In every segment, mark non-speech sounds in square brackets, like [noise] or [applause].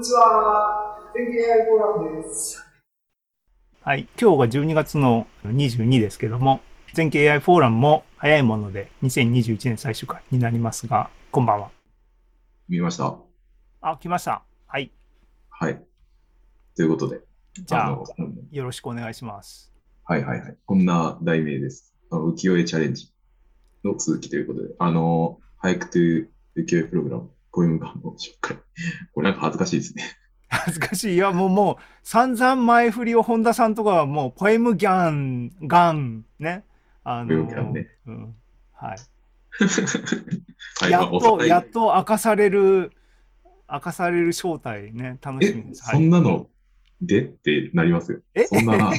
にちは。天気 AI フォーラムです。はい。今日が12月の22ですけども、全景 AI フォーラムも早いもので2021年最終回になりますが、こんばんは。見ました？あ、来ました。はい。はい。ということで。じゃあ、あよろしくお願いします。はいはいはい。こんな題名です。あの浮世絵チャレンジの続きということで、あの、俳句という浮世絵プログラム、こういうのの紹介。これなんか恥ずかしいですね。恥ずかしい。いや、もう、もう、散々前振りを本田さんとかはもう、ポエムギャン、ガン、ね。あの、ポエムギャンね。うん。はい。[laughs] やっと、やっと明かされる、明かされる正体ね、楽しみです。そんなので？ってなりますよ。え？そんな、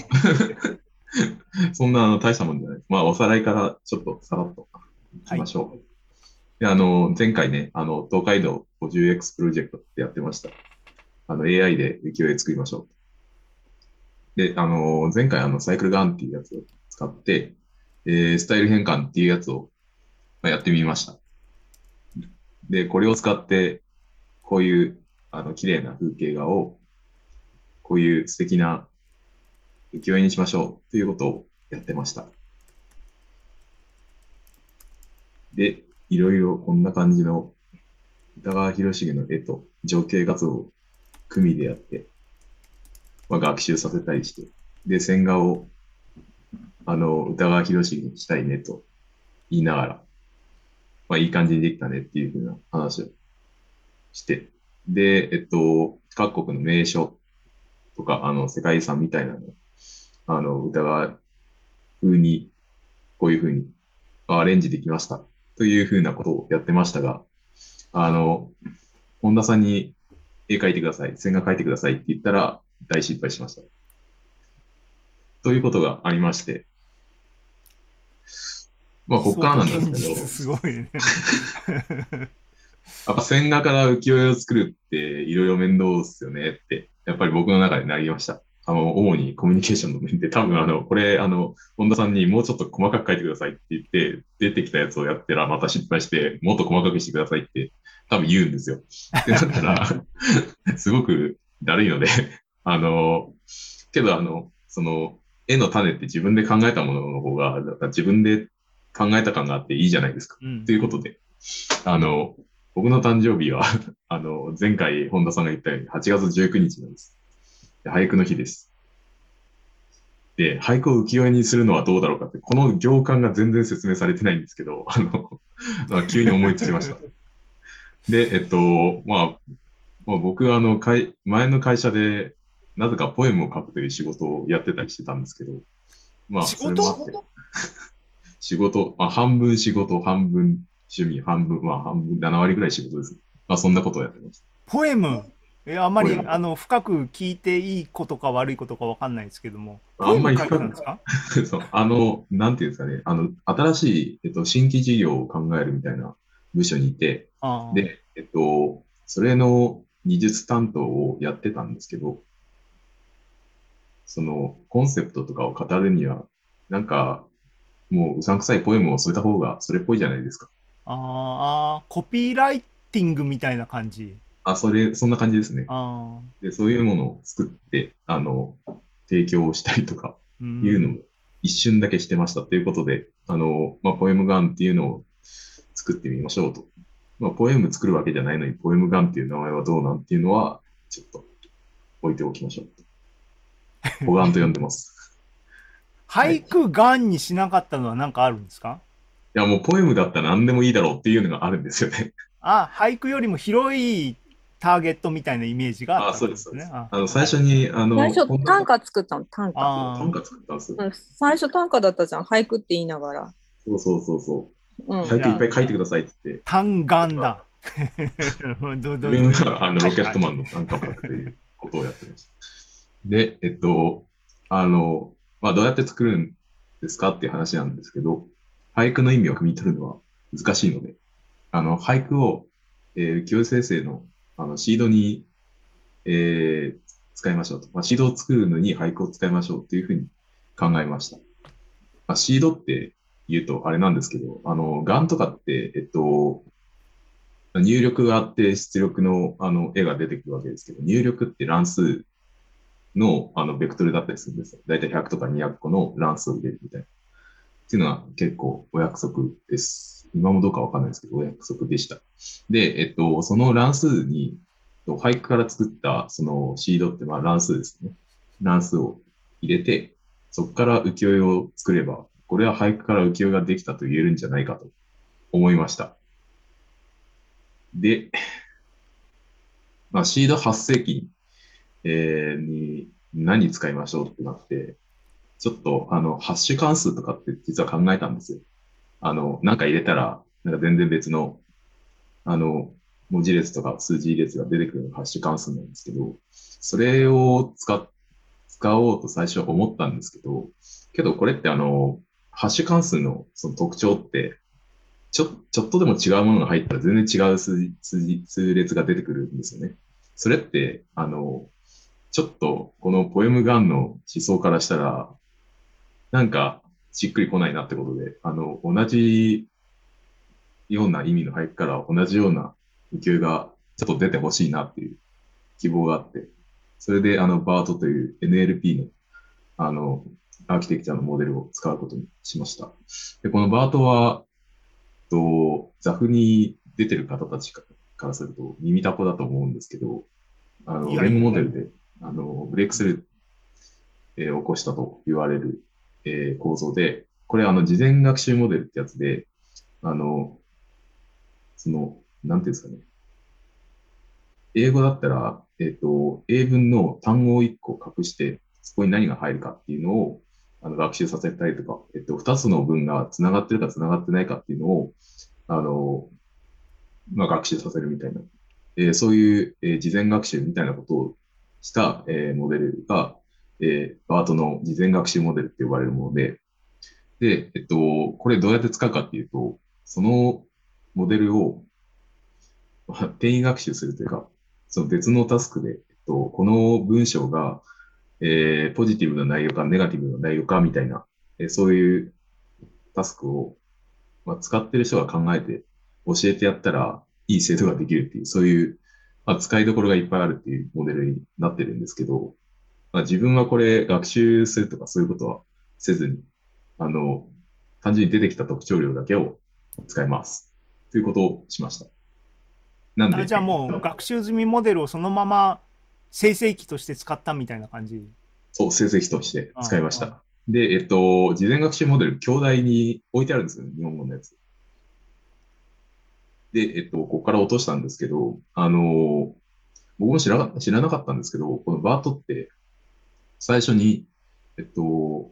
[laughs] そんな大したもんじゃない。まあ、おさらいからちょっとさらっといきましょう。はい、であの、前回ね、あの、東海道 50X プロジェクトってやってました。あの、AI で浮世絵作りましょう。で、あの、前回あの、サイクルガンっていうやつを使って、えー、スタイル変換っていうやつを、まあ、やってみました。で、これを使って、こういう、あの、綺麗な風景画を、こういう素敵な浮世絵にしましょうということをやってました。で、いろいろこんな感じの歌川広重の絵と情景画像を組でやって、まあ、学習させたりして、で、線画をあの歌川広重にしたいねと言いながら、まあ、いい感じにできたねっていうふうな話をして、で、えっと、各国の名所とか、あの、世界遺産みたいなのあの、歌川風に、こういう風にアレンジできました。という風なことをやってましたが、あの、本田さんに絵描いてください、線画描いてくださいって言ったら大失敗しました。ということがありまして、まあ、こっからなんですけど、すごいね。[laughs] やっぱ線画から浮世絵を作るっていろいろ面倒ですよねって、やっぱり僕の中でなりました。あの、主にコミュニケーションの面で、多分あの、これ、あの、本田さんにもうちょっと細かく書いてくださいって言って、出てきたやつをやったらまた失敗して、もっと細かくしてくださいって多分言うんですよ。ってなったら、[laughs] すごくだるいので、あの、けどあの、その、絵の種って自分で考えたものの方が、だから自分で考えた感があっていいじゃないですか。と、うん、いうことで、あの、僕の誕生日はあの、前回本田さんが言ったように8月19日なんです。俳句の日です。で、俳句を浮世絵にするのはどうだろうかって、この行間が全然説明されてないんですけど、[laughs] あの、急に思いつきました。で、えっと、まあ、まあ、僕はあの、前の会社で、なぜかポエムを書くという仕事をやってたりしてたんですけど、まあ、仕事？[laughs] 仕事、まあ、半分仕事、半分趣味、半分、まあ、半分、7割ぐらい仕事です。まあ、そんなことをやってました。ポエム？えあんまりあの深く聞いていいことか悪いことかわかんないですけども、あんまり深くそうあの、なんていうんですかね、あの新しい、えっと、新規事業を考えるみたいな部署にいて、で、えっと、それの技術担当をやってたんですけど、そのコンセプトとかを語るには、なんか、もううさんくさいポエムを添えた方がそれっぽいじゃないですか。ああ、コピーライティングみたいな感じ。あ、それ、そんな感じですね。でそういうものを作って、あの、提供したりとか、いうのを一瞬だけしてましたということで、あの、まあ、ポエムガンっていうのを作ってみましょうと。まあ、ポエム作るわけじゃないのに、ポエムガンっていう名前はどうなんていうのは、ちょっと置いておきましょうと。[laughs] ポガンと呼んでます。俳句ガンにしなかったのは何かあるんですか？いや、もうポエムだったら何でもいいだろうっていうのがあるんですよね。あ、俳句よりも広いターゲットみたいなイメージがあったんですね。あの最初にあの最初短歌作ったの？短歌。短歌作ったんですよ。最初短歌だったじゃん俳句って言いながら。そうそうそうそう。うん、俳句いっぱい書いてくださいって言って。単眼だ。[laughs] どど自分があのロケットマンの短歌を書くということをやってました。で、えっと、あの、まあ、どうやって作るんですかっていう話なんですけど、俳句の意味を汲み取るのは難しいので、あの、俳句を、えー、清先生のあの、シードに、えー、使いましょうと。まあ、シードを作るのに俳句を使いましょうというふうに考えました。まあ、シードって言うとあれなんですけど、あの、ガンとかって、えっと、入力があって出力のあの絵が出てくるわけですけど、入力って乱数のあのベクトルだったりするんですよ。だいたい100とか200個の乱数を入れるみたいな。っていうのは結構お約束です。今もどうかわかんないですけど、お約束でした。で、えっと、その乱数に、俳句から作ったそのシードってまあ乱数ですね。乱数を入れて、そこから浮世絵を作れば、これは俳句から浮世絵ができたと言えるんじゃないかと思いました。で、まあ、シード8世紀、えーに何使いましょうってなって、ちょっとあの、ハッシュ関数とかって実は考えたんですよ。あの、なんか入れたら、なんか全然別の、あの、文字列とか数字列が出てくるのハッシュ関数なんですけど、それを使、使おうと最初は思ったんですけど、けどこれってあの、ハッシュ関数のその特徴って、ちょ、ちょっとでも違うものが入ったら全然違う数字、数字、数列が出てくるんですよね。それって、あの、ちょっとこのポエムガンの思想からしたら、なんかしっくりこないなってことで、あの、同じような意味の俳句から同じような浮世絵がちょっと出てほしいなっていう希望があって、それであの、バートという NLP のあの、アーキテクチャのモデルを使うことにしました。で、このバートは、と、ザフに出てる方たちからすると耳たこだと思うんですけど、あの、レムモデルで、あの、ブレイクスルー、えー起こしたと言われる、えー構造で、これあの、事前学習モデルってやつで、あの、その、なんていうんですかね。英語だったら、えっ、と、英文の単語を1個隠して、そこに何が入るかっていうのを、あの、学習させたりとか、えっと、2つの文が繋がってるか繋がってないかっていうのを、あの、まあ、学習させるみたいな、えーそういう、えー事前学習みたいなことをした、えーモデルが、えーバートの事前学習モデルって呼ばれるもので、で、えっと、これどうやって使うかっていうと、そのモデルを、ま [laughs] あ転移学習するというか、その別のタスクで、えっと、この文章が、えーポジティブな内容かネガティブな内容かみたいな、えーそういうタスクを、まあ、使ってる人が考えて教えてやったらいい精度ができるっていう、そういう、まあ、使いどころがいっぱいあるっていうモデルになってるんですけど、まあ、自分はこれ学習するとかそういうことはせずに、あの、単純に出てきた特徴量だけを使います。ということをしました。なんで、あじゃあもう学習済みモデルをそのまま生成器として使ったみたいな感じ？そう、成績として使いました。で、えっと、事前学習モデル、兄弟に置いてあるんですよね、日本語のやつ。で、えっと、ここから落としたんですけど、あの、僕も知らな知らなかったんですけど、このバートって、最初に、えっと、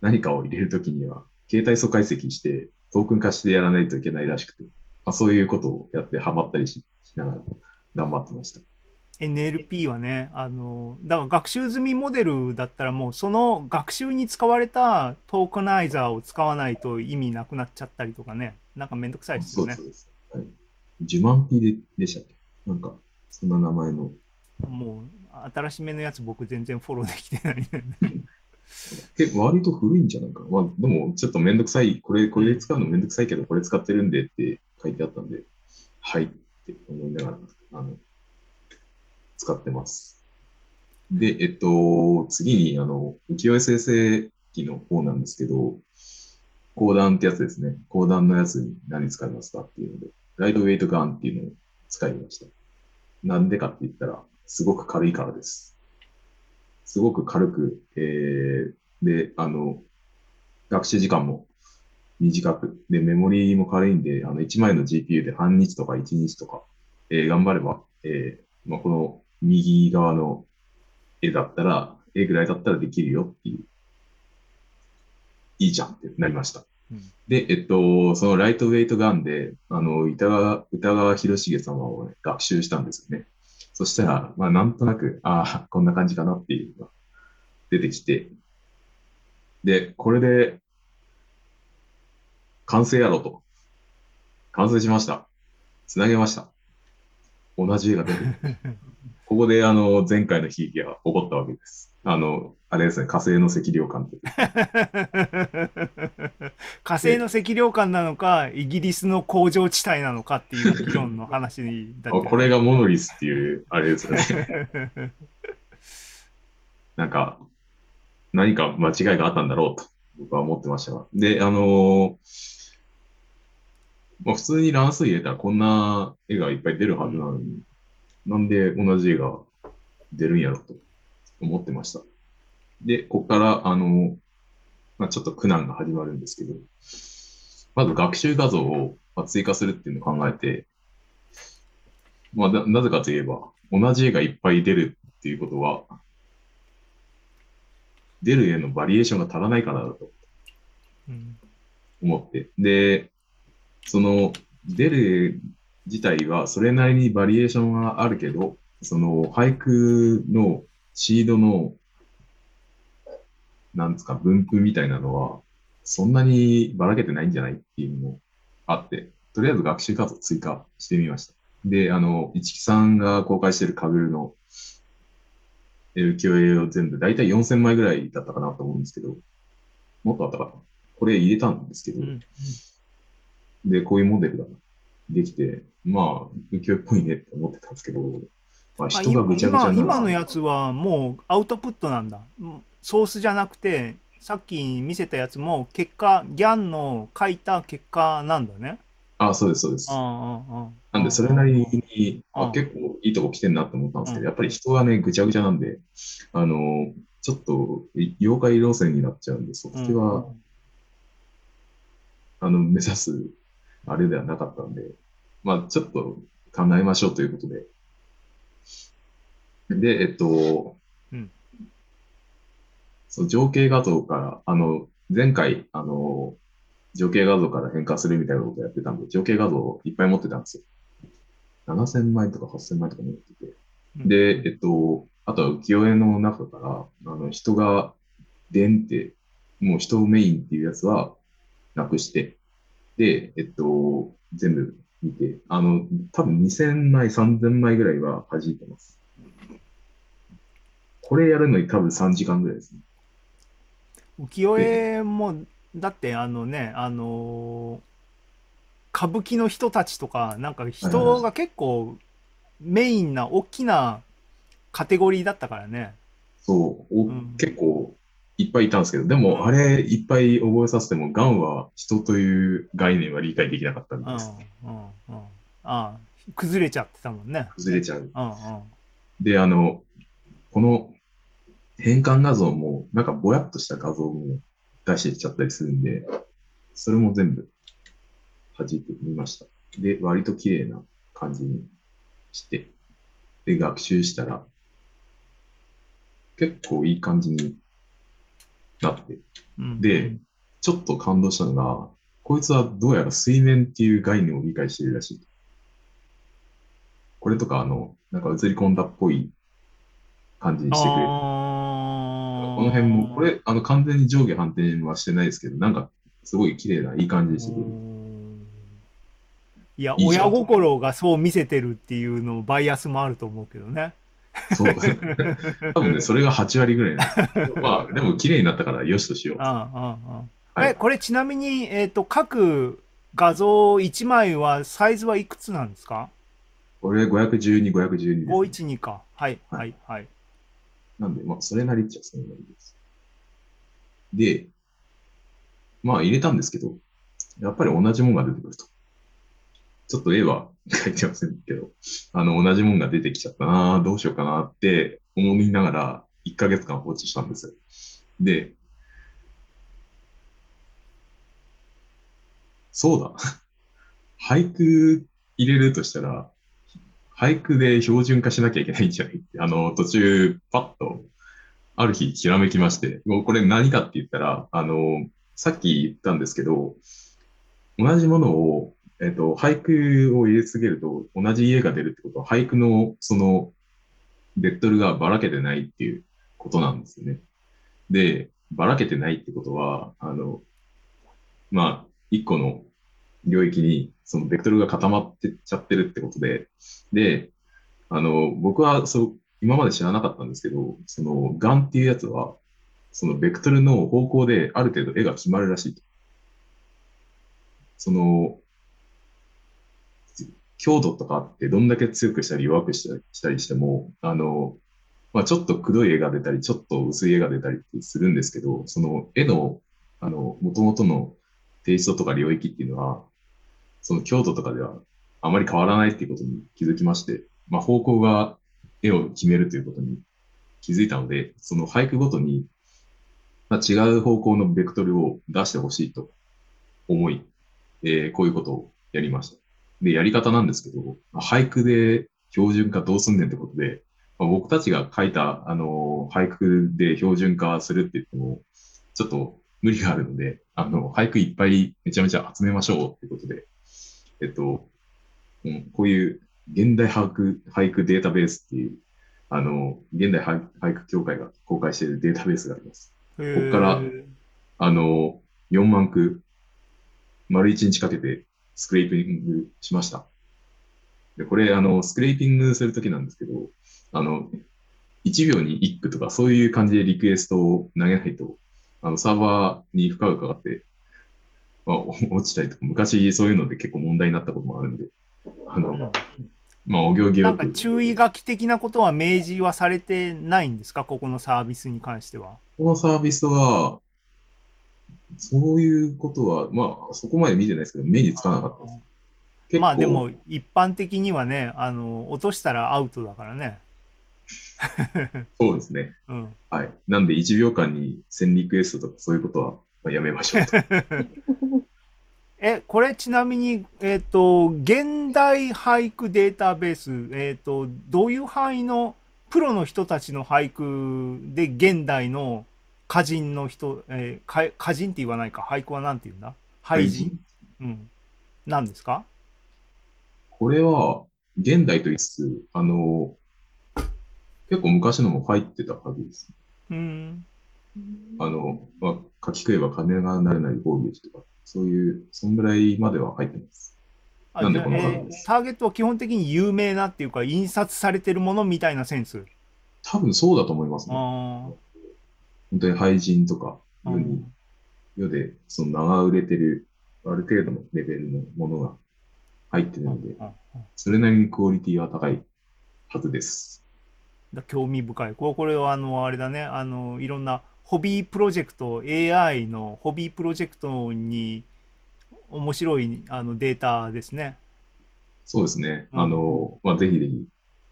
何かを入れるときには、携帯素解析して、トークン化してやらないといけないらしくて、まあ、そういうことをやってハマったりししながら頑張ってました。NLP はね、あの、だから学習済みモデルだったらもうその学習に使われたトークナイザーを使わないと意味なくなっちゃったりとかね、なんかめんどくさいですよねそうです。。そうですはい。ジュマンピででしたっけ？なんか、そんな名前の。もう新しめのやつ僕全然フォローできてないね。結構割と古いんじゃないかな。まあ、でも、ちょっとめんどくさい。これ、これで使うのめんどくさいけど、これ使ってるんでって書いてあったんで、はいって思いながら、あの、使ってます。で、えっと、次に、あの、浮世絵生成機の方なんですけど、講談ってやつですね。講談のやつに何使いますかっていうので、ライトウェイトガンっていうのを使いました。なんでかって言ったら、すごく軽いからです。すごく軽く、えー、で、あの、学習時間も短く、で、メモリーも軽いんで、あの、1枚の GPU で半日とか1日とか、えー頑張れば、えーまあ、この右側の絵だったら、絵ぐらいだったらできるよっていう、いいじゃんってなりました。うんで、えっと、そのライトウェイトガンで、あの、歌川、歌川広重様を、ね、学習したんですよね。そしたら、まあ、なんとなく、ああ、こんな感じかなっていうのが出てきて、で、これで、完成やろうと。完成しました。つなげました。同じ絵が出てくる。[laughs] ここで、あの、前回の悲劇が起こったわけです。あの、あれですね、火星の赤量監督。[laughs] 火星の赤涼感なのか、イギリスの工場地帯なのかっていう議論の話だったあ [laughs] これがモノリスっていう、あれですよね。[laughs] なんか、何か間違いがあったんだろうと、僕は思ってましたが。で、あのーまあ、普通に乱数入れたらこんな絵がいっぱい出るはずなのに、なんで同じ絵が出るんやろと思ってました。で、ここから、あのまあ、ちょっと苦難が始まるんですけど、まず学習画像を追加するっていうのを考えて、まあ、ななぜかといえば、同じ絵がいっぱい出るっていうことは、出る絵のバリエーションが足らないからだと思って。で、その出る絵自体はそれなりにバリエーションはあるけど、その俳句のシードの、なんですか、分布みたいなのは、そんなにばらけてないんじゃないっていうのもあって、とりあえず学習画像追加してみました。で、あの、市木さんが公開してるカグルの浮世絵を全部、だいたい4000枚ぐらいだったかなと思うんですけど、もっとあったかな。これ入れたんですけど、うんで、こういうモデルができて、まあ、浮世絵っぽいねって思ってたんですけど、まあ、あ人がぐちゃぐちゃ今今のやつはもうアウトプットなんだ。うんソースじゃなくて、さっき見せたやつも結果、ギャンの書いた結果なんだね。あ、そうです、そうです。なんで、それなりに、うんあ結構いいとこ来てんなって思ったんですけうんど、やっぱり人がね、ぐちゃぐちゃなんで、あの、ちょっとい妖怪路線になっちゃうんで、そっちは、あの、目指す、あれではなかったんで、まあ、ちょっと考えましょうということで。で、えっと、うんそう情景画像から、あの、前回、あの、情景画像から変化するみたいなことをやってたんで、情景画像をいっぱい持ってたんですよ。7000枚とか8000枚とか持ってて。うんで、えっと、あとは浮世絵の中から、あの、人が、でんって、もう人をメインっていうやつはなくして、で、えっと、全部見て、あの、多分2000枚、3000枚ぐらいは弾いてます。これやるのに多分3時間ぐらいですね。浮世絵も、だってあのね、あのー歌舞伎の人たちとか、なんか人が結構メインな大きなカテゴリーだったからね。そう、おうん結構いっぱいいたんですけど、でも、うんあれいっぱい覚えさせても、ガンは人という概念は理解できなかったんうん、うん、です。うん。ああ、崩れちゃってたもんね。崩れちゃう。うん、うん。で、あの、この変換画像も、なんかぼやっとした画像も出してきちゃったりするんで、それも全部弾いてみました。で、割と綺麗な感じにして、で、学習したら、結構いい感じになって、うんで、ちょっと感動したのが、こいつはどうやら水面っていう概念を理解しているらしい。これとか、あの、なんか映り込んだっぽい感じにしてくれる。の辺も、これ、あの、完全に上下反転はしてないですけど、なんか、すごい綺麗な、いい感じにしてくれる。いや、いい親心がそう見せてるっていうのバイアスもあると思うけどね。そう。[laughs] 多分ね、それが8割ぐらいなんです。[laughs] まあ、でも綺麗になったから、よしとしよう。これちなみに、えっ、と、各画像1枚はサイズはいくつなんですか？これ512、512です、ね。?512 か。はい、ははい、はい。なんで、まあ、それなりっちゃそれなりです。で、まあ、入れたんですけど、やっぱり同じもんが出てくると。ちょっと絵は [laughs] 書いてませんけど、あの、同じもんが出てきちゃったなどうしようかなって思いながら、1ヶ月間放置したんです。で、そうだ。[laughs] 俳句入れるとしたら、俳句で標準化しなきゃいけないんじゃない、[laughs] あの、途中、パッと、ある日、ひらめきまして、もうこれ何かって言ったら、あの、さっき言ったんですけど、同じものを、えっと、俳句を入れ続けると、同じ家が出るってことは、俳句の、その、ベクトルがばらけてないっていうことなんですよね。で、ばらけてないってことは、あの、まあ、一個の領域に、そのベクトルが固まってっちゃってるってことで、で、あの、僕はそう、今まで知らなかったんですけど、その、ガンっていうやつは、そのベクトルの方向である程度絵が決まるらしいと。その、強度とかってどんだけ強くしたり弱くしたりしても、あの、まあ、ちょっとくどい絵が出たり、ちょっと薄い絵が出たりってするんですけど、その絵の、あの、元々のテイストとか領域っていうのは、その強度とかではあまり変わらないっていうことに気づきまして、まあ、方向が絵を決めるということに気づいたので、その俳句ごとに、まあ、違う方向のベクトルを出してほしいと思い、えーこういうことをやりました。で、やり方なんですけど、俳句で標準化どうすんねんってことで、まあ、僕たちが書いた、あのー俳句で標準化するって言っても、ちょっと無理があるので、あの、俳句いっぱいめちゃめちゃ集めましょうってことで、えっと、うん、こういう現代俳句俳句データベースっていう、あの、現代俳俳句協会が公開しているデータベースがあります。ここっからあの、4万句、丸1日かけてスクレーピングしました。で、これ、あの、スクレーピングするときなんですけど、あの、1秒に1句とか、そういう感じでリクエストを投げないと、あの、サーバーに負荷がかかって、まあ、お [laughs] 落ちたりとか、昔そういうので結構問題になったこともあるんで、あの、まあ、お行儀よくなんか、注意書き的なことは明示はされてないんですか？ここのサービスに関しては。このサービスは、そういうことは、まあ、そこまで見てないですけど、目につかなかったです。まあでも一般的にはね、あの、落としたらアウトだからね。そうですね。うん。はい。なんで、1秒間に1000リクエストとかそういうことはまあやめましょうと。[laughs] え、これちなみに、えっ、と、現代俳句データベース、えっ、と、どういう範囲のプロの人たちの俳句で現代の歌人の人、えーか歌人って言わないか、俳句はなんて言うんだ？俳人？うん。何ですか？これは、現代と言いつつ、あの、結構昔のも入ってたはずです。うん。あの、まあ、書き食えば金がなれない防御とか、そういう、そんぐらいまでは入ってます。あなんでこのえーターゲットは基本的に有名なっていうか、印刷されてるものみたいなセンス？多分そうだと思いますね。あ本当に俳人とか、あ。世に、世で、その長売れてる、ある程度のレベルのものが入ってるので、うんそれなりにクオリティは高いはずです。だ興味深い。これこれはあの、あれだね、あの、いろんなホビープロジェクト、AI のホビープロジェクトに面白いあのデータですね。そうですね。うんあの、まあ、ぜひぜひ、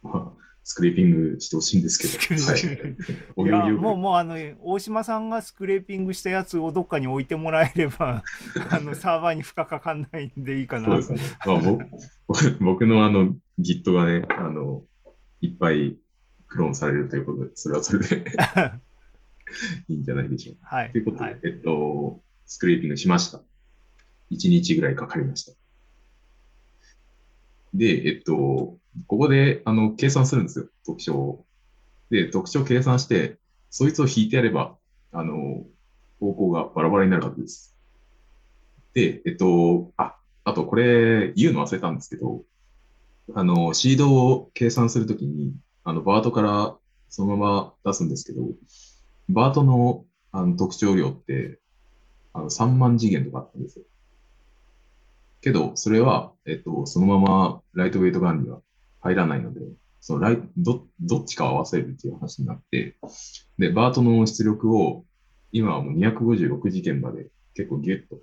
まあ、スクレーピングしてほしいんですけど、はい。[laughs] おいや、もう、もうあの、大島さんがスクレーピングしたやつをどっかに置いてもらえれば、[laughs] あの、サーバーに負荷かかんないんでいいかな。そうですね。まあ、僕僕僕のあの Git がね、あの、いっぱいクローンされるということで、それはそれで [laughs] いいんじゃないでしょうか。はい。ということで、はいえっと、スクレーピングしました。1日ぐらいかかりました。で、えっと、ここで、あの、計算するんですよ、特徴を。で、特徴を計算して、そいつを引いてやれば、あの、方向がバラバラになるはずです。で、えっと、あ、あとこれ言うの忘れたんですけど、あの、シードを計算するときに、あの、バートからそのまま出すんですけど、バートのあの特徴量って、あの3万次元とかあったんですよ。けど、それは、えっと、そのままライトウェイトガンには入らないので、そのライどどっちかを合わせるっていう話になって、で、バートの出力を今はもう256次元まで結構ギュッと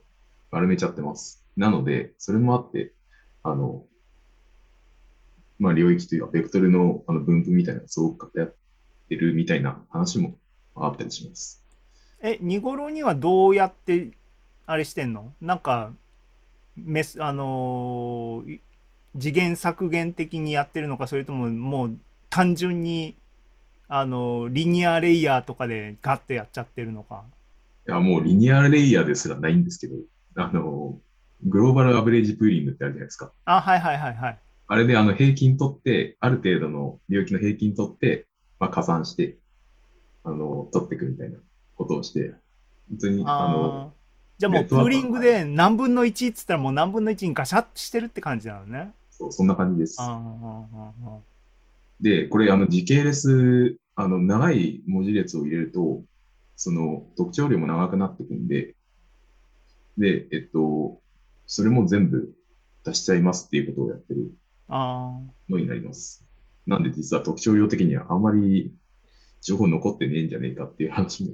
丸めちゃってます。なので、それもあって、あの、まあ、領域というか、ベクトルのあの分布みたいなのがすごく偏ってるみたいな話もあったりします。え、見頃にはどうやって、あれしてんの？なんか、メス、あのーい次元削減的にやってるのか、それとももう単純に、あのーリニアレイヤーとかでガッてやっちゃってるのか？いや、もうリニアレイヤーですらないんですけど、あの、グローバルアベレージプーリングってあるじゃないですか。あ、はいはいはいはい。あれであの平均取って、ある程度の領域の平均取って、まあ、加算して、あの、取っていくみたいなことをして、本当に、あの、じゃあもうプーリングで何分の1っつったらもう何分の1にガシャッとしてるって感じなのね。そうそんな感じですで、これ、あの、時系列、あの、長い文字列を入れると、その、特徴量も長くなっていくんで、で、えっと、それも全部出しちゃいますっていうことをやってるあのになります。なんで実は特徴量的にはあんまり情報残ってねえんじゃねえかっていう話も、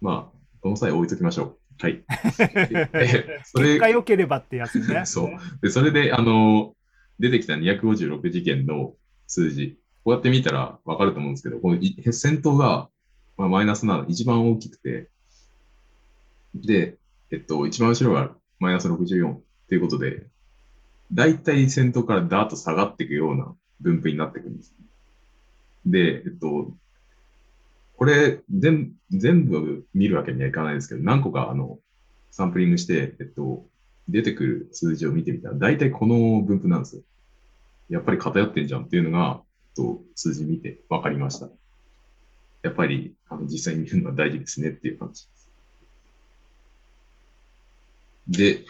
まあ、この際置いときましょう。はい。[laughs] それ結果良ければってやつね。[laughs] そう。で、それで、あの、出てきた256事件の数字、こうやって見たらわかると思うんですけど、このい先頭が、まあ、マイナスなの一番大きくて、で、えっと、一番後ろがマイナス64っていうことで、だいたい先頭からダーッと下がっていくような分布になっていくんです。で、えっと、これ全全部見るわけにはいかないですけど、何個かあのサンプリングして、えっと、出てくる数字を見てみたら、大体この分布なんですよ。やっぱり偏ってんじゃんっていうのが、と、数字見て分かりました。やっぱりあの実際に見るのは大事ですねっていう感じです。で、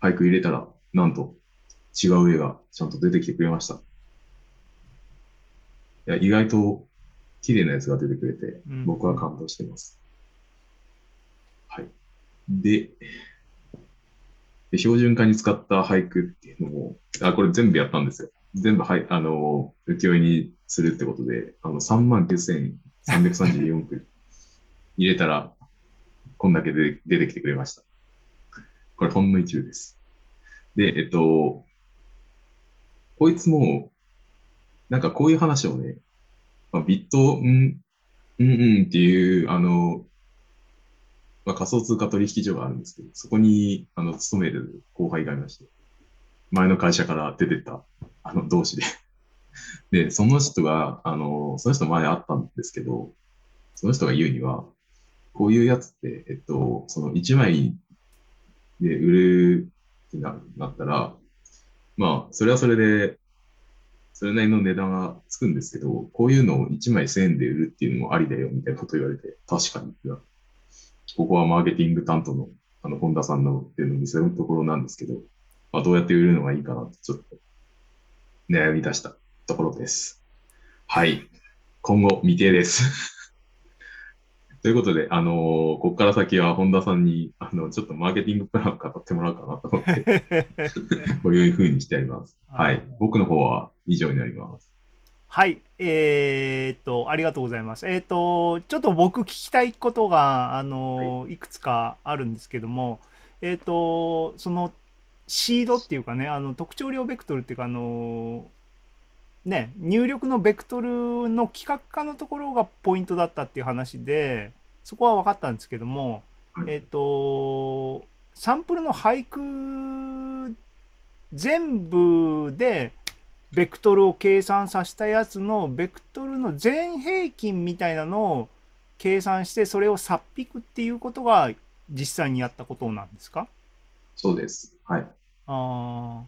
俳句入れたら、なんと違う絵がちゃんと出てきてくれました。いや、意外と綺麗なやつが出てくれてう、ん僕は感動しています。はい。で、で標準化に使った俳句っていうのも、あ、これ全部やったんですよ。全部、はい、あの、浮世絵にするってことで、あの、39,334句入れたら、こんだけで出てきてくれました。これほんの一部です。で、えっと、こいつも、なんかこういう話をね、まあ、ビット、うん、うんうんっていう、あの、まあ、仮想通貨取引所があるんですけど、そこに、あの、勤める後輩がいまして、前の会社から出てた、あの、同士で。[laughs] で、その人が、あの、その人前会ったんですけど、その人が言うには、こういうやつって、えっと、その1枚で売るってなったら、まあ、それはそれで、それなりの値段がつくんですけど、こういうのを1枚1000円で売るっていうのもありだよ、みたいなこと言われて、確かに。ここはマーケティング担当の、あの、本田さんのっていうのを見せるところなんですけど、まあ、どうやって売るのがいいかなって、ちょっと、悩み出したところです。はい。今後、未定です。[laughs] ということで、あのーここから先は本田さんに、あの、ちょっとマーケティングプランを語ってもらおうかなと思って、[laughs] こういうふうにしてあります。はい。僕の方は以上になります。はい、えーっと、ありがとうございます。えーっと、ちょっと僕聞きたいことが、あの、いくつかあるんですけども、えーっと、その、シードっていうかね、あの、特徴量ベクトルっていうか、あの、ね、入力のベクトルの規格化のところがポイントだったっていう話で、そこは分かったんですけども、はいえーっと、サンプルの俳句全部で、ベクトルを計算させたやつのベクトルの全平均みたいなのを計算してそれをさっぴくっていうことが実際にやったことなんですか？そうです。はい。あ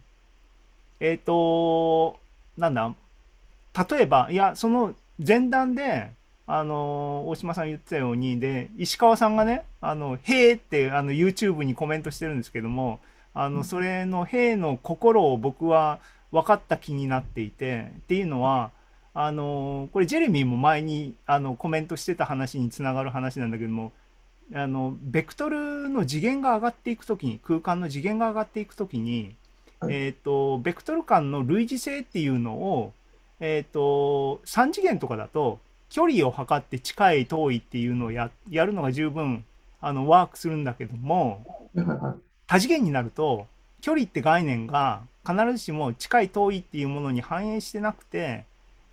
ーえっ、となんだ？例えばいやその前段であの大島さん言ってたようにで石川さんがね「あのへーってあの YouTube にコメントしてるんですけどもあのそれの「へーの心を僕は分かった気になっていてっていうのはあのこれジェレミーも前にあのコメントしてた話につながる話なんだけどもあのベクトルの次元が上がっていくときに空間の次元が上がっていくときに、はいえっ、とベクトル間の類似性っていうのをえっ、と3次元とかだと距離を測って近い遠いっていうのをややるのが十分あのワークするんだけども。多次元になると距離って概念が必ずしも近い遠いっていうものに反映してなくて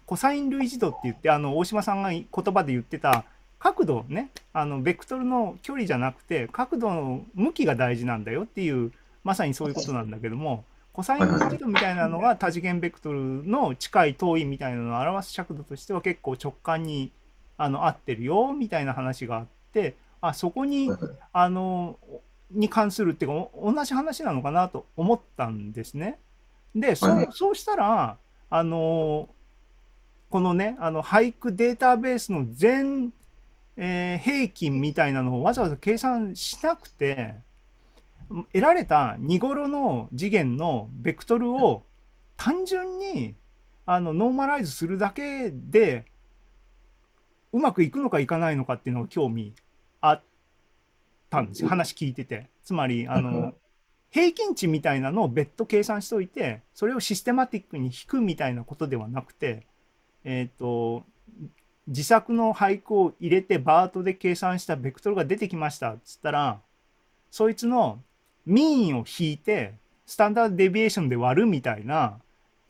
コサイン類似度って言ってあの大島さんが言葉で言ってた角度ねあのベクトルの距離じゃなくて角度の向きが大事なんだよっていうまさにそういうことなんだけどもコサイン類似度みたいなのが多次元ベクトルの近い遠いみたいなのを表す尺度としては結構直感にあの合ってるよみたいな話があってあそこにあのに関するっていうかお同じ話なのかなと思ったんですね。でそ,、はいはいそうしたらあのこのねあの俳句データベースの全、えー平均みたいなのをわざわざ計算しなくて得られた2頃の次元のベクトルを単純にあのノーマライズするだけでうまくいくのかいかないのかっていうのが興味あったんですよ話聞いてて。つまりあの平均値みたいなのを別途計算しておいて、それをシステマティックに引くみたいなことではなくて、えっ、と、自作の俳句を入れて BERT で計算したベクトルが出てきましたっつったら、そいつの mean を引いて、 standard deviation で割るみたいな、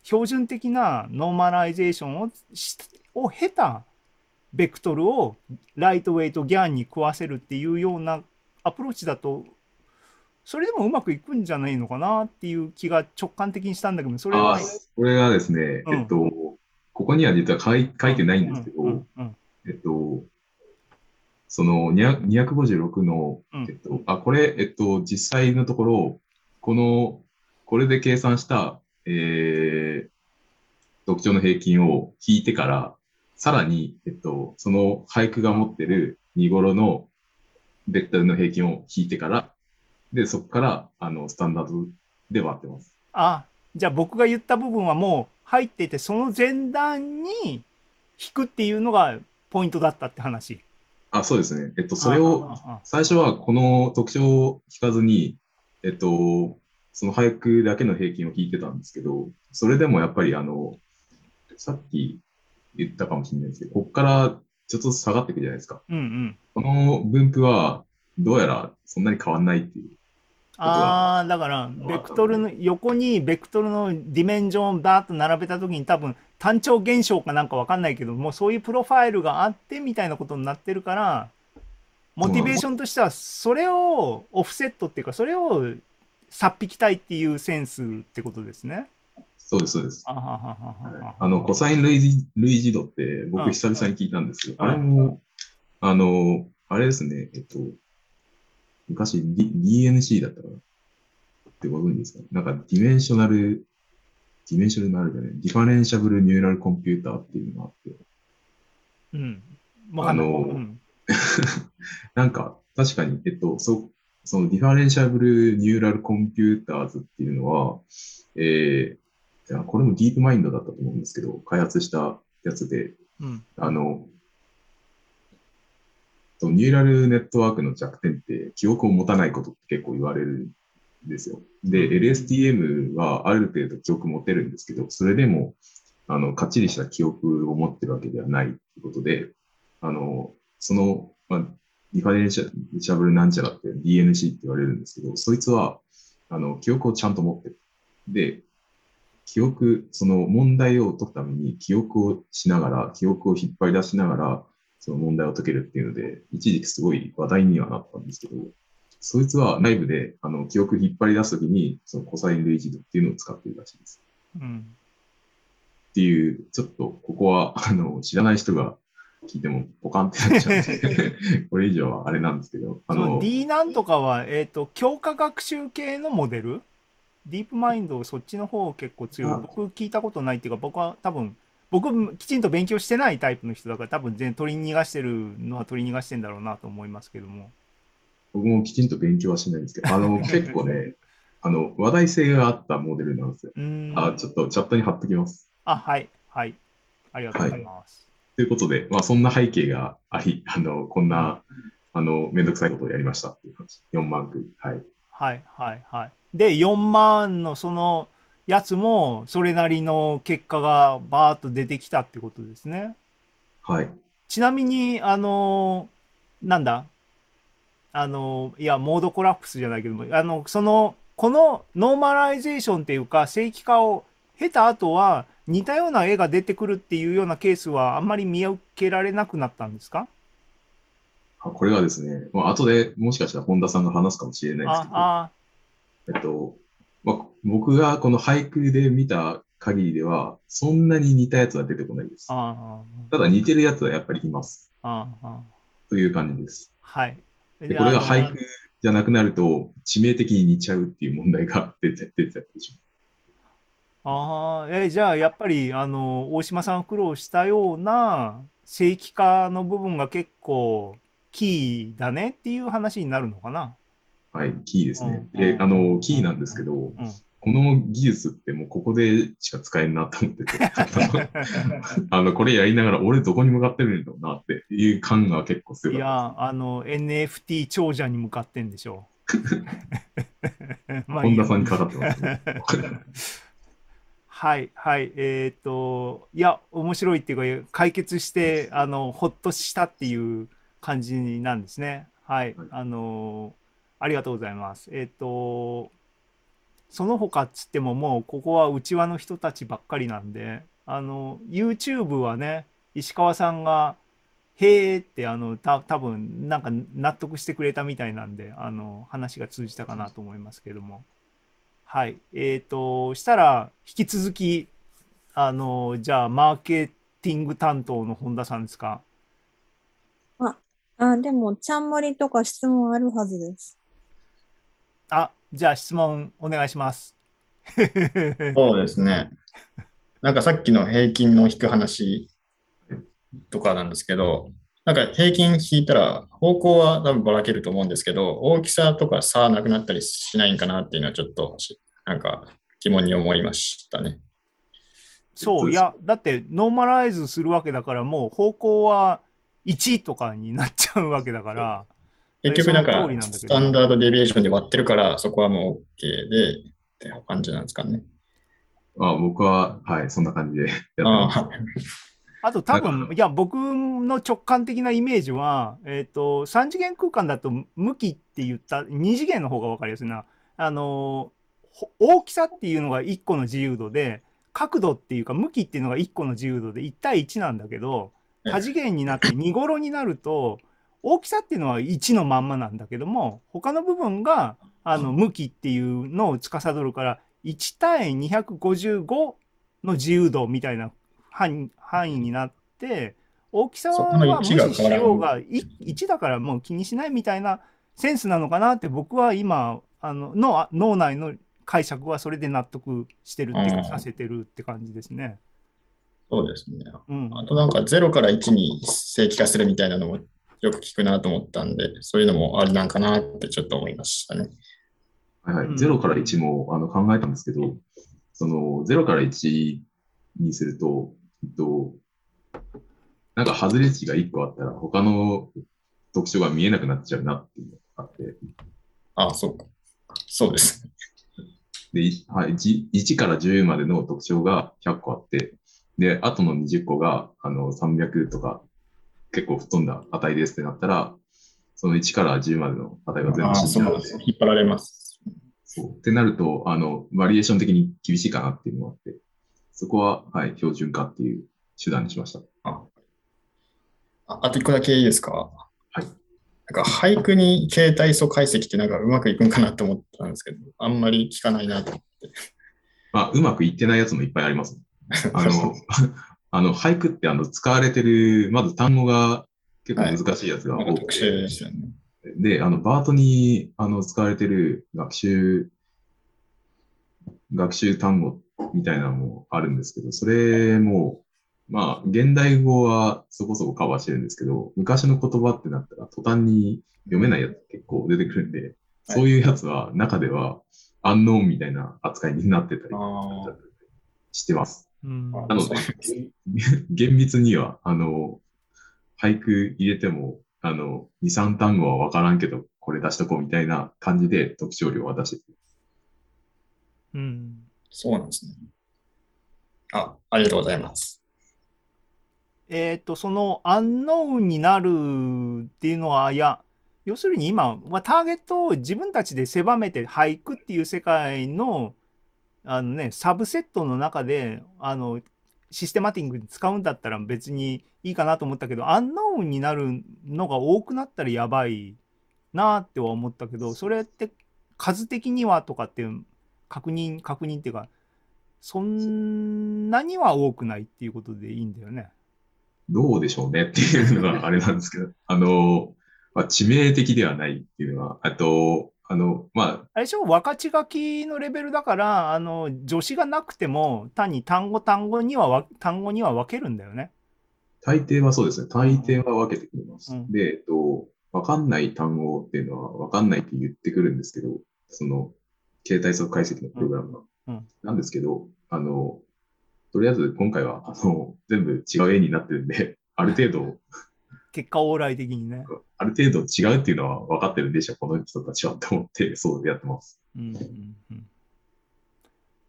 標準的なノーマライゼーションをしを経たベクトルを lightweight GAN に食わせるっていうようなアプローチだとそれでもうまくいくんじゃないのかなっていう気が直感的にしたんだけどそれはああ、これがですね、うん。えっと、ここには実は書い書いてないんですけど、うんうんえっと、その200 256の、うん。えっと、あ、これ、えっと、実際のところ、この、これで計算した、えー、特徴の平均を引いてから、さらに、えっと、その俳句が持ってる見頃のベクトルの平均を引いてから、で、そこから、あの、スタンダードで割ってます。あじゃあ僕が言った部分はもう入っていてその前段に引くっていうのがポイントだったって話。あ、そうですね。えっと、それを、最初はこの特徴を引かずに、えっと、その俳句だけの平均を引いてたんですけど、それでもやっぱりあの、さっき言ったかもしれないですけど、ここからちょっとずつ下がっていくじゃないですか。うんうん。この分布はどうやらそんなに変わんないっていう。ああ、だから、ベクトルの、横にベクトルのディメンジョンをバーッと並べたときに多分単調現象かなんかわかんないけども、そういうプロファイルがあってみたいなことになってるから、モチベーションとしてはそれをオフセットっていうか、それをさっ引きたいっていうセンスってことですね。そうです、そうです。あの、コサイン類似類似度ってうん。僕久々に聞いたんですけど、うんあれ？も、あの、あれですね、えっと、昔、D、DNC だったかな？ってご存知ですか？なんか、 dimensional、dimensional じゃない、 differentiable neural computer っていうのがあって、うん。わかんないあのうん。[laughs] なんか、確かに、えっと、そその differentiable neural computers っていうのは、えー、いやこれも DeepMind だったと思うんですけど、開発したやつで、うん。あの、とニューラルネットワークの弱点って記憶を持たないことって結構言われるんですよ。で、LSTM はある程度記憶持てるんですけど、それでも、あの、かっちりした記憶を持ってるわけではないということで、あの、その、まあ、 differentiable なんちゃらって DNC って言われるんですけど、そいつは、あの、記憶をちゃんと持ってる。で、記憶、その問題を解くために記憶をしながら、記憶を引っ張り出しながら、その問題を解けるっていうので、一時期すごい話題にはなったんですけど、そいつは内部であの記憶引っ張り出すときに、そのコサイン類似度っていうのを使っているらしいです。うん。っていう、ちょっとここはあの知らない人が聞いてもポカンってなっちゃうんで、[laughs] これ以上はあれなんですけど、あそのの、D なんとかは、えっ、と、強化学習系のモデルディープマインド、そっちの方結構強い。あ僕聞いたことないっていうか、僕は多分、僕きちんと勉強してないタイプの人だから、多分全然取り逃がしてるのは取り逃がしてんだろうなと思いますけども。僕もきちんと勉強はしないんですけど、あの、[laughs] 結構ね、あの、話題性があったモデルなんですよ。あ、ちょっとチャットに貼っときます。あ、はい、はい。ありがとうございます。ということで、まあ、そんな背景があり、あの、こんな、あの、めんどくさいことをやりましたっていう話。4万句。はい。はい、はい、はい。で、4万のそのやつも、それなりの結果がバーッと出てきたってことですね。はい。ちなみに、あの、なんだ？あの、いや、 mode collapse じゃないけども、あの、その、このノーマライゼーションっていうか、正規化を経た後は、似たような絵が出てくるっていうようなケースはあんまり見受けられなくなったんですか？あこれがですね、まあ後でもしかしたら本田さんが話すかもしれないですけど、あ、えっと、まあ、僕がこの俳句で見た限りでは、そんなに似たやつは出てこないです。あ、あただ似てるやつはやっぱりいます。あ、ああ、という感じです。はい。でこれが俳句句じゃなくなると、致命的に似ちゃうっていう問題が出て出てたでしょ。ああ、え、じゃあ、やっぱり、あの、大島さん苦労したような正規化の部分が結構キーだねっていう話になるのかな？はい、キーですね。うんで、あの、キーなんですけど、うん。この技術ってもうここでしか使えんなと思ってて、[laughs] あの、これやりながら俺どこに向かってるんだろうなっていう感が結構強かったいや、あの、NFT 長者に向かってんでしょ [laughs] まあい本田さんにかかってますね。[laughs] はい、はい、えっ、と、いや、面白いっていうか、解決して、あの、ほっとしたっていう感じなんですね。はい、はいあの、ありがとうございます。えっ、と、その他っつっても、もう、ここは内輪の人たちばっかりなんで、あの、YouTube はね、石川さんが、へーって、あの、た、多分なんか納得してくれたみたいなんで、あの、話が通じたかなと思いますけども。はい。えっ、と、したら、引き続き、あの、じゃあ、マーケティング担当の本田さんですか？あ、あでも、ちゃんもりとか質問あるはずです。あ、じゃあ質問お願いします。[laughs] そうですね。なんかさっきの平均の引く話とかなんですけど、なんか平均引いたら方向は多分ばらけると思うんですけど、大きさとか差なくなったりしないんかなっていうのはちょっとしなんか疑問に思いましたね。そう、いや、だって、ノーマライズするわけだから、もう方向は1とかになっちゃうわけだから、結局なんかスタンダードデビエーションで割ってるからそこはもう OK でって感じなんですかね。あ僕は、はい、そんな感じでやってあます。あ、あと多だ分、かいや、僕の直感的なイメージは、えっ、と、3次元空間だと向きって言った、2次元の方が分かりやすいな。あの、ほ大きさっていうのが1個の自由度で、角度っていうか、向きっていうのが1個の自由度で1対1なんだけど、ええ多次元になって2頃になると、大きさっていうのは1のまんまなんだけども、他の部分が、あの、向きっていうのを司るから、1対255の自由度みたいな範囲になって、大きさは無1が視しようが、い1だからもう気にしないみたいなセンスなのかなって僕は今、あの、のあ脳内の解釈はそれで納得してるっていうか、うんさせてるって感じですね。そうですね。うん。あとなんか0から1に正規化するみたいなのもよく聞くなと思ったんで、そういうのもありなんかなってちょっと思いましたね。はいはい。うん0から1もあの考えたんですけど、その0から1にすると、えっと、なんか外れ値が1個あったら他の特徴が見えなくなっちゃうなっていうのがあって、ああ、そうか。そうです。で、いはい、1, 1から10までの特徴が100個あって、で、あとの20個があの300とか結構吹っ飛んだ値ですってなったら、その1から10までの値が全部死んじゃうんで。引っ張られます。そう。ってなると、あの、バリエーション的に厳しいかなっていうのがあって、そこは、はい、標準化っていう手段にしました。ああと一個だけいいですか？はい。なんか俳句に形態素解析ってなんかうまくいくんかなと思ったんですけど、あんまり聞かないなと思って。まあ、うまくいってないやつもいっぱいあります。[laughs] あの、あの、俳句ってあの、使われてる、まず単語が結構難しいやつが多くて、ですよね。で、あの、バートに、あの、使われてる学習、学習単語みたいなのもあるんですけど、それも、まあ、現代語はそこそこカバーしてるんですけど、昔の言葉ってなったら途端に読めないやつ結構出てくるんで、そういうやつは中ではアンノーンみたいな扱いになってたりしてます。うんあなので、[laughs] 厳密には、あの、俳句入れても、あの、2、3単語はわからんけど、これ出しとこうみたいな感じで特徴量を出してる。うん。そうなんですね。あ、ありがとうございます。えっ、と、そのアンノーンになるっていうのは、いや、要するに今、まあ、ターゲットを自分たちで狭めて、俳句っていう世界の、あのね、サブセットの中で、あの、システマティックに使うんだったら別にいいかなと思ったけど、アンノーンになるのが多くなったらやばいなっては思ったけど、それって数的にはとかっていう確認、確認っていうか、そんなには多くないっていうことでいいんだよね。どうでしょうねっていうのがあれなんですけど、あの、まあ、致命的ではないっていうのは、あと、あの、まあ、あれでしょ分かち書きのレベルだから、あの、助詞がなくても、単に単語単語にはわ、単語には分けるんだよね。大抵はそうですね。大抵は分けてくれます。うんで、えっと、わかんない単語っていうのはわかんないって言ってくるんですけど、その、携帯速解析のプログラムが。うんうんなんですけど、あの、とりあえず今回は、あの、全部違う絵になってるんで、ある程度、結果往来的にね。ある程度違うっていうのは分かってるんでしょ、この人たちはって思って、そうやってます。うんうんうん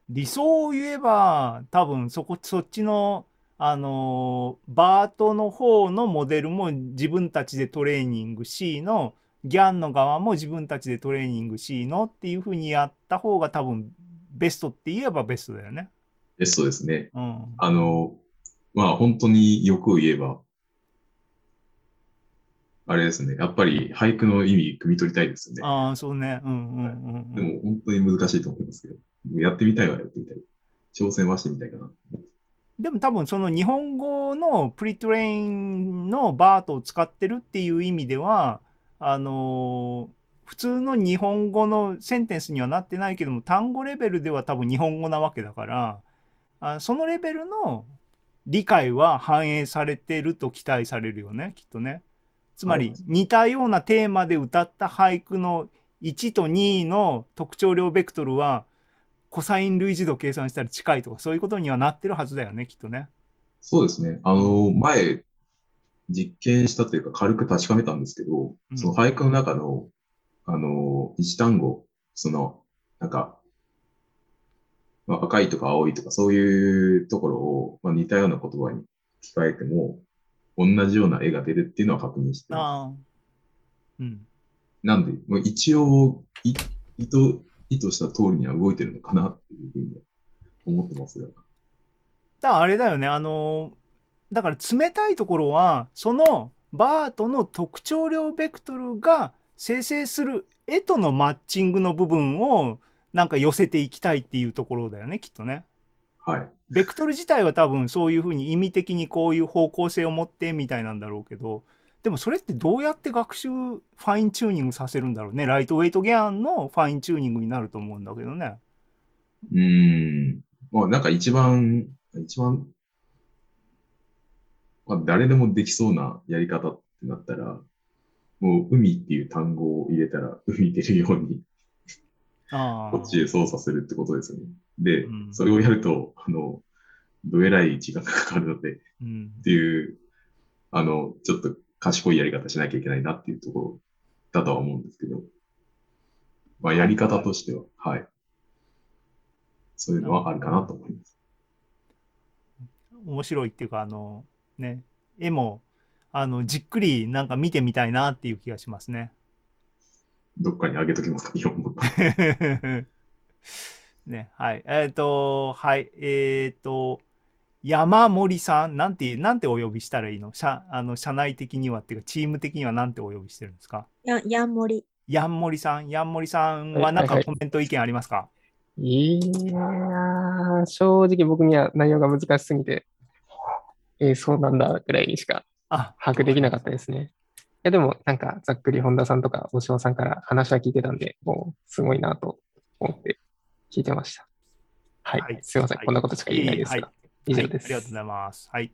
理想を言えば、多分そこ、そっちの、あのーバートの方のモデルも自分たちでトレーニング C の、ギャンの側も自分たちでトレーニング C のっていうふうにやった方が多分ベストって言えばベストだよね。ベストですね。うん。あの、まあ本当に欲を言えば、あれですね。やっぱり俳句の意味、汲み取りたいですよね。ああ、そうね。うんうんうんうん。でも本当に難しいと思いますけど、やってみたいはやってみたい。挑戦はしてみたいかな。でも多分その日本語のプリトレインのバートを使ってるっていう意味では、あのー普通の日本語のセンテンスにはなってないけども、単語レベルでは多分日本語なわけだから、あそのレベルの理解は反映されてると期待されるよね、きっとね。つまりはい似たようなテーマで歌った俳句の1と2の特徴量ベクトルは、コサイン類似度計算したら近いとか、そういうことにはなってるはずだよね、きっとね。そうですね。あの、前、実験したというか軽く確かめたんですけど、うんその俳句の中の、あの、一単語、その、なんか、まあ、赤いとか青いとかそういうところを、まあ、似たような言葉に置き換えても、同じような絵が出るっていうのは確認してます。うん。なんで、もう一応、い意図、意図した通りには動いてるのかなっていうふうに思ってますよ。だからあれだよね、あの、だから冷たいところは、そのバートの特徴量ベクトルが生成する絵とのマッチングの部分をなんか寄せていきたいっていうところだよね、きっとね。はい。ベクトル自体は多分そういうふうに意味的にこういう方向性を持ってみたいなんだろうけど、でもそれってどうやって学習ファインチューニングさせるんだろうね？ライトウェイトギャンのファインチューニングになると思うんだけどね。うーん。まあ、なんか一番、一番、まあ、誰でもできそうなやり方ってなったら、もう海っていう単語を入れたら海出るようにあこっちへ操作するってことですよね。でう、んそれをやると、あの、どえらい時間がかかるので、っうん。ていう、あの、ちょっと賢いやり方しなきゃいけないなっていうところだとは思うんですけど、まあ、やり方としては、はい。そういうのはあるかなと思います。面白いっていうか、あの、ね、絵も、あの、じっくりなんか見てみたいなっていう気がしますね。どっかに上げときますか、日本語。[laughs] ね、はい。えっ、と、はい。えっ、と、山森さん、なんて、なんてお呼びしたらいいの？社あの社内的にはっていうか、チーム的にはなんてお呼びしてるんですか？や、やんもり。ヤンモリさん、ヤンモリさんはなんかコメント意見ありますか、いやー、正直僕には内容が難しすぎて、えーそうなんだぐらいにしかあ、把握できなかったですね。いや、でもなんかざっくり本田さんとか大島さんから話は聞いてたんで、もうすごいなと思って聞いてました。はい。はいすいません。はいこんなことしか言えないですが、はい以上です。はいありがとうございます。はい。